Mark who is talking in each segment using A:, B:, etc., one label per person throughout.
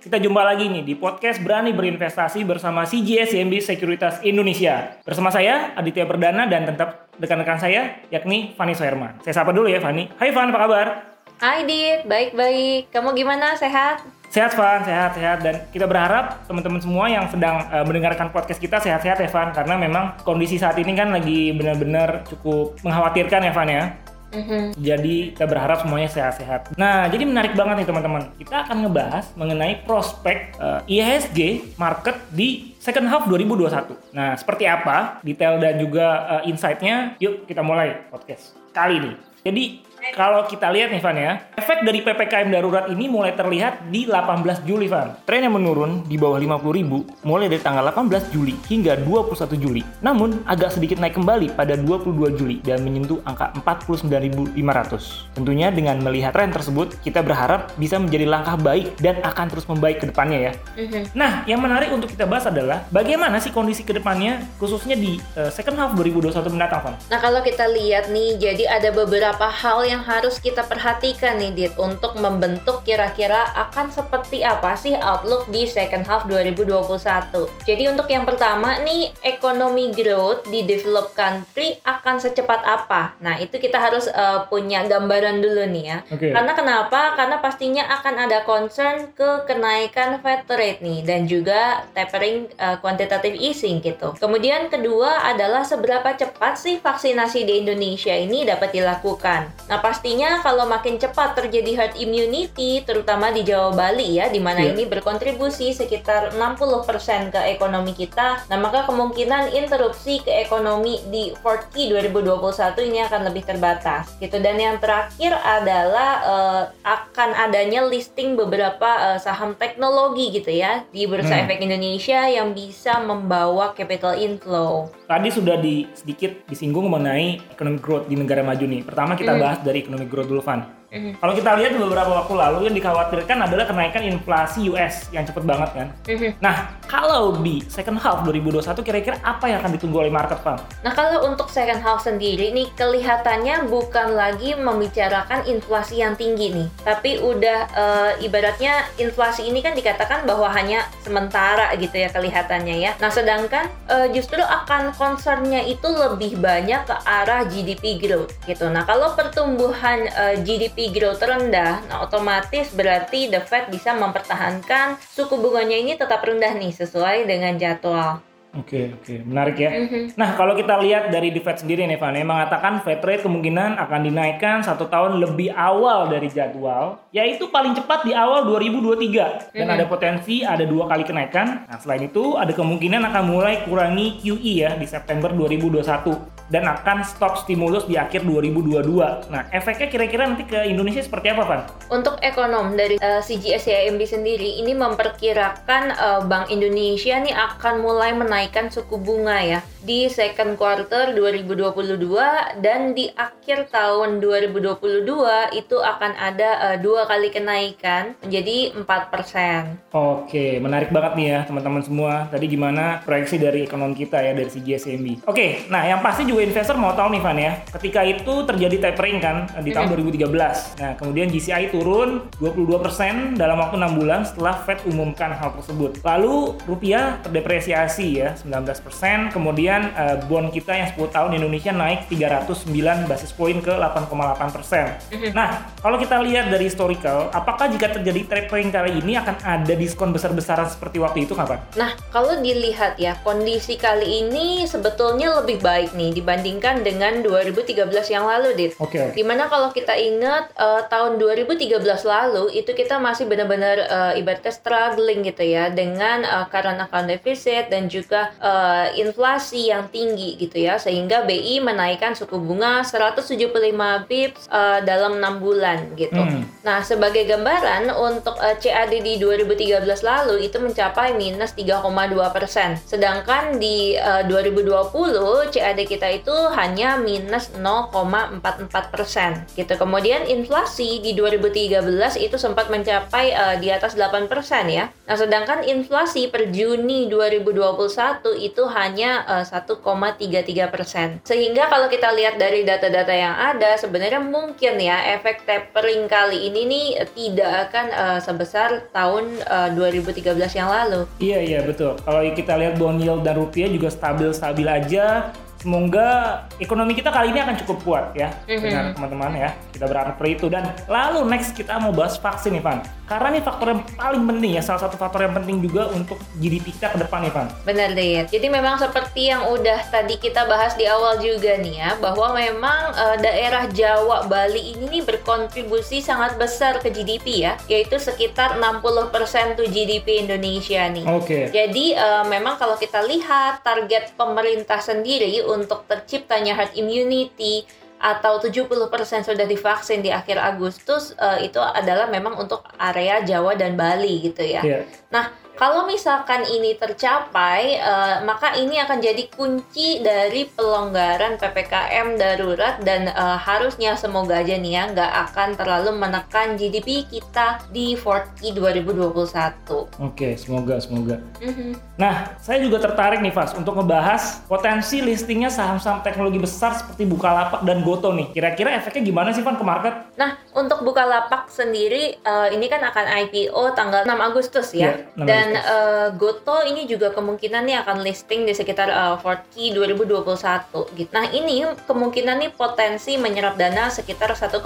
A: Kita jumpa lagi nih di podcast Berani Berinvestasi bersama CGS CMB Sekuritas Indonesia. Bersama saya, Aditya Perdana, dan tetap rekan-rekan saya, yakni Fani Soerman. Saya sapa dulu ya, Fani. Hai Fan, apa kabar?
B: Hai Dit, baik-baik. Kamu gimana? Sehat?
A: Sehat, Van. Sehat, sehat. Dan kita berharap teman-teman semua yang sedang uh, mendengarkan podcast kita sehat-sehat ya, Van. Karena memang kondisi saat ini kan lagi benar-benar cukup mengkhawatirkan ya, Van ya.
B: Mhm.
A: Jadi kita berharap semuanya sehat-sehat. Nah, jadi menarik banget nih teman-teman. Kita akan ngebahas mengenai prospek eh, IHSG market di second half 2021. Nah, seperti apa detail dan juga eh, insight-nya? Yuk kita mulai podcast kali ini. Jadi kalau kita lihat nih Van ya, efek dari PPKM darurat ini mulai terlihat di 18 Juli Van. Tren yang menurun di bawah 50 ribu mulai dari tanggal 18 Juli hingga 21 Juli. Namun agak sedikit naik kembali pada 22 Juli dan menyentuh angka 49.500. Tentunya dengan melihat tren tersebut, kita berharap bisa menjadi langkah baik dan akan terus membaik ke depannya ya.
B: Mhm.
A: Nah, yang menarik untuk kita bahas adalah bagaimana sih kondisi ke depannya khususnya di eh, second half 2021 mendatang Van.
B: Nah kalau kita lihat nih, jadi ada beberapa hal yang harus kita perhatikan nih Dit untuk membentuk kira-kira akan seperti apa sih outlook di second half 2021. Jadi untuk yang pertama nih, ekonomi growth di developed country akan secepat apa? Nah itu kita harus eh, punya gambaran dulu nih ya.
A: Oke.
B: Karena kenapa? Karena pastinya akan ada concern ke kenaikan Fed rate nih dan juga tapering uh, quantitative easing gitu. Kemudian kedua adalah seberapa cepat sih vaksinasi di Indonesia ini dapat dilakukan. Nah, pastinya kalau makin cepat terjadi herd immunity terutama di Jawa Bali ya di mana
A: Iya.
B: ini berkontribusi sekitar 60% ke ekonomi kita. Nah, maka kemungkinan interupsi ke ekonomi di fourth Q 2021 ini akan lebih terbatas gitu. Dan yang terakhir adalah eh, akan adanya listing beberapa eh, saham teknologi gitu ya di Bursa
A: Hmm.
B: Efek Indonesia yang bisa membawa capital inflow.
A: Tadi sudah di, sedikit disinggung mengenai economic growth di negara maju nih. Pertama kita
B: Mhm.
A: bahas dari economic growth dulu, Van.
B: Mhm.
A: Kalau kita lihat beberapa waktu lalu yang dikhawatirkan adalah kenaikan inflasi US yang cepet banget kan.
B: Mhm.
A: Nah, kalau di second half 2021 kira-kira apa yang akan ditunggu oleh market, Van?
B: Nah kalau untuk second half sendiri nih kelihatannya bukan lagi membicarakan inflasi yang tinggi nih, tapi udah eh, ibaratnya inflasi ini kan dikatakan bahwa hanya sementara gitu ya kelihatannya ya. Nah sedangkan eh, justru akan concernnya itu lebih banyak ke arah GDP growth gitu. Nah kalau pertumbuhan eh, GDP growth rendah, nah otomatis berarti the Fed bisa mempertahankan suku bunganya ini tetap rendah nih sesuai dengan jadwal.
A: Oke, oke. Menarik ya.
B: Mhm.
A: Nah, kalau kita lihat dari The Fed sendiri nih, Van, yang mengatakan Fed rate kemungkinan akan dinaikkan satu tahun lebih awal dari jadwal, yaitu paling cepat di awal 2023. Dan
B: Mhm.
A: ada potensi ada dua kali kenaikan. Nah, selain itu ada kemungkinan akan mulai kurangi QE ya di September 2021 dan akan stop stimulus di akhir 2022. Nah, efeknya kira-kira nanti ke Indonesia seperti apa, Van?
B: Untuk ekonom dari uh, CGS CIMB sendiri ini memperkirakan uh, Bank Indonesia nih akan mulai menaikkan suku bunga ya di second quarter 2022 dan di akhir tahun 2022 itu akan ada uh, dua kali kenaikan menjadi 4%.
A: Oke, menarik banget nih ya teman-teman semua. Tadi gimana proyeksi dari ekonomi kita ya dari si GSMB. Oke, nah yang pasti juga investor mau tahu nih Van ya. Ketika itu terjadi tapering kan eh, di tahun 2013. Nah, kemudian GCI turun 22% dalam waktu 6 bulan setelah Fed umumkan hal tersebut. Lalu rupiah terdepresiasi ya 19%, kemudian eh, bond kita yang 10 tahun Indonesia naik 309 basis poin ke 8,8%. Nah, kalau kita lihat dari historical, apakah jika terjadi tapering kali ini akan ada diskon besar-besaran seperti waktu itu kapan?
B: Nah, kalau dilihat ya, kondisi kali ini sebetulnya lebih baik nih dibandingkan dengan 2013 yang lalu, Dit.
A: Oke.
B: Di mana kalau kita ingat eh, tahun 2013 lalu itu kita masih benar-benar eh, ibaratnya struggling gitu ya dengan eh, current account deficit dan juga eh, inflasi inflasi yang tinggi gitu ya sehingga BI menaikkan suku bunga 175 bips uh, dalam enam bulan gitu.
A: Hmm.
B: Nah, sebagai gambaran untuk uh, CAD di 2013 lalu itu mencapai minus 3,2 persen, sedangkan di uh, 2020 CAD kita itu hanya minus 0,44 persen gitu. Kemudian inflasi di 2013 itu sempat mencapai uh, di atas 8 persen ya. Nah, sedangkan inflasi per Juni 2021 itu hanya uh, 1,33 persen. Sehingga kalau kita lihat dari data-data yang ada, sebenarnya mungkin ya efek tapering kali ini nih tidak akan uh, sebesar tahun uh, 2013 yang lalu.
A: Iya iya betul. Kalau kita lihat bond yield dan rupiah juga stabil-stabil aja. Semoga ekonomi kita kali ini akan cukup kuat ya,
B: Mhm.
A: dengan teman-teman ya. Kita berharap seperti itu. Dan lalu next kita mau bahas vaksin nih, Van. Karena ini faktor yang paling penting ya, salah satu faktor yang penting juga untuk GDP kita ke depan nih, Van.
B: Benar deh. Jadi memang seperti yang udah tadi kita bahas di awal juga nih ya, bahwa memang eh, daerah Jawa Bali ini nih berkontribusi sangat besar ke GDP ya, yaitu sekitar 60% tuh GDP Indonesia nih.
A: Oke.
B: Jadi eh, memang kalau kita lihat target pemerintah sendiri untuk terciptanya herd immunity atau 70% sudah divaksin di akhir Agustus eh, itu adalah memang untuk area Jawa dan Bali gitu ya.
A: Iya.
B: Nah, kalau misalkan ini tercapai, eh, maka ini akan jadi kunci dari pelonggaran PPKM darurat dan eh, harusnya semoga aja nih ya nggak akan terlalu menekan GDP kita di 4Q 2021.
A: Oke, semoga semoga.
B: Mhm.
A: Nah, saya juga tertarik nih, Vas, untuk ngebahas potensi listingnya saham-saham teknologi besar seperti Bukalapak dan Goto nih. Kira-kira efeknya gimana sih, Van, ke market?
B: Nah, untuk Bukalapak sendiri eh, ini kan akan IPO tanggal 6 Agustus ya.
A: Iya, 6
B: Dan
A: Agustus.
B: eh, Goto ini juga kemungkinan nih akan listing di sekitar eh, 4Q 2021 gitu. Nah, ini kemungkinan nih potensi menyerap dana sekitar 1,5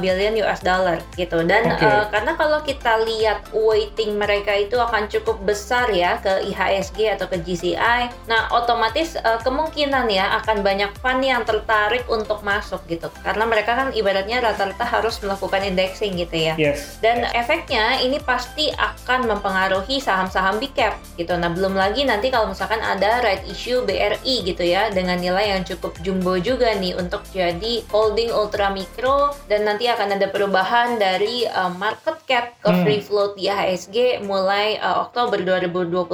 B: billion US dollar gitu. Dan
A: Oke.
B: eh, karena kalau kita lihat weighting mereka itu akan cukup besar ya ke IHSG atau ke GCI. Nah, otomatis eh, kemungkinan ya akan banyak fund yang tertarik untuk masuk gitu. Karena mereka kan ibaratnya rata-rata harus melakukan indexing gitu ya.
A: Yes.
B: Dan efeknya ini pasti akan mempengaruhi saham-saham big cap gitu. Nah, belum lagi nanti kalau misalkan ada right issue BRI gitu ya dengan nilai yang cukup jumbo juga nih untuk jadi holding ultra mikro dan nanti akan ada perubahan dari uh, market cap ke
A: Hmm.
B: free float di IHSG mulai uh, Oktober 2021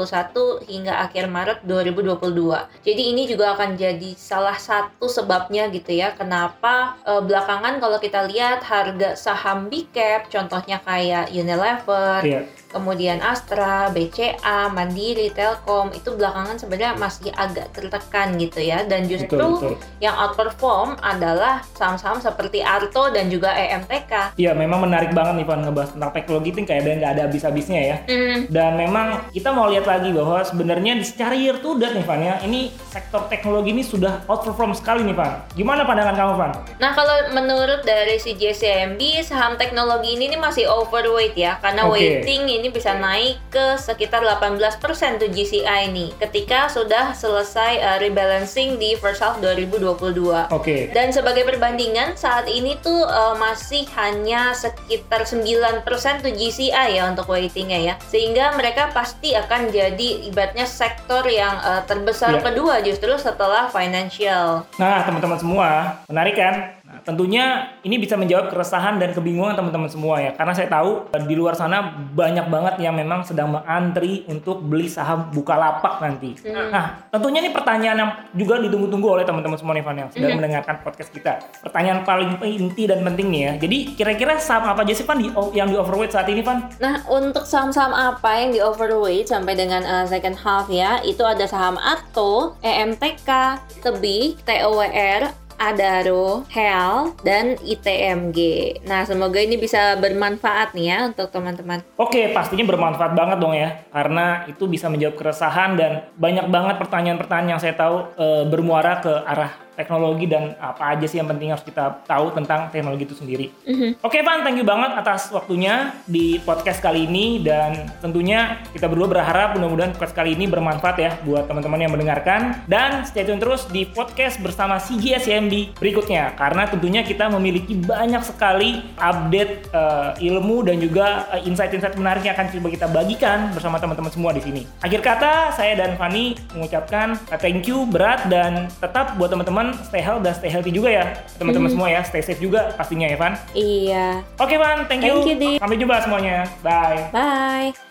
B: hingga akhir Maret 2022. Jadi ini juga akan jadi salah satu sebabnya gitu ya kenapa uh, belakangan kalau kita lihat harga saham big cap contohnya kayak Unilever,
A: Iya.
B: kemudian Astra, BCA, Mandiri, Telkom itu belakangan sebenarnya masih agak tertekan gitu ya dan justru
A: Betul, betul.
B: yang outperform adalah saham-saham seperti Arto dan juga EMTK.
A: Iya, memang menarik banget nih, Van, ngebahas tentang teknologi itu kayak ada nggak ada habis-habisnya ya.
B: Hmm,
A: Dan memang kita mau lihat lagi bahwa sebenarnya secara year to date nih Van ya, ini sektor teknologi ini sudah outperform sekali nih Van. Gimana pandangan kamu Van?
B: Nah kalau menurut dari si JCMB saham teknologi ini nih masih overweight ya karena
A: Oke.
B: weighting ini bisa naik ke sekitar 18% tuh GCI nih ketika sudah selesai uh, rebalancing di first half 2022.
A: Oke.
B: Dan sebagai perbandingan saat ini tuh uh, masih hanya sekitar 9% tuh GCI ya untuk weightingnya ya. Sehingga mereka pasti akan jadi ibaratnya sektor yang uh, terbesar
A: Iya.
B: kedua justru setelah financial.
A: Nah, teman-teman semua, menarik kan? Tentunya ini bisa menjawab keresahan dan kebingungan teman-teman semua ya. Karena saya tahu eh, di luar sana banyak banget yang memang sedang mengantri untuk beli saham Bukalapak nanti.
B: Hmm.
A: Nah, tentunya ini pertanyaan yang juga ditunggu-tunggu oleh teman-teman semua nih Van yang sedang
B: Mhm.
A: mendengarkan podcast kita. Pertanyaan paling inti dan penting nih ya. Jadi kira-kira saham apa aja sih Van di, yang di overweight saat ini Van?
B: Nah, untuk saham-saham apa yang di overweight sampai dengan uh, second half ya, itu ada saham Atto, EMTK, Tebih, TOWR, Adaro, HEL, dan ITMG. Nah, semoga ini bisa bermanfaat nih ya untuk teman-teman.
A: Oke, pastinya bermanfaat banget dong ya, karena itu bisa menjawab keresahan dan banyak banget pertanyaan-pertanyaan yang saya tahu eh, bermuara ke arah teknologi dan apa aja sih yang penting harus kita tahu tentang teknologi itu sendiri.
B: Mhm.
A: Oke Van, thank you banget atas waktunya di podcast kali ini dan tentunya kita berdua berharap mudah-mudahan podcast kali ini bermanfaat ya buat teman-teman yang mendengarkan dan stay tune terus di podcast bersama CGS YMB berikutnya karena tentunya kita memiliki banyak sekali update eh, ilmu dan juga eh, insight-insight menarik yang akan coba kita bagikan bersama teman-teman semua di sini. Akhir kata saya dan Fani mengucapkan thank you berat dan tetap buat teman-teman stay healthy dan stay healthy juga ya teman-teman semua ya stay safe juga pastinya ya Van.
B: Iya.
A: Oke Van, thank you.
B: Thank you.
A: Sampai jumpa semuanya. Bye.
B: Bye.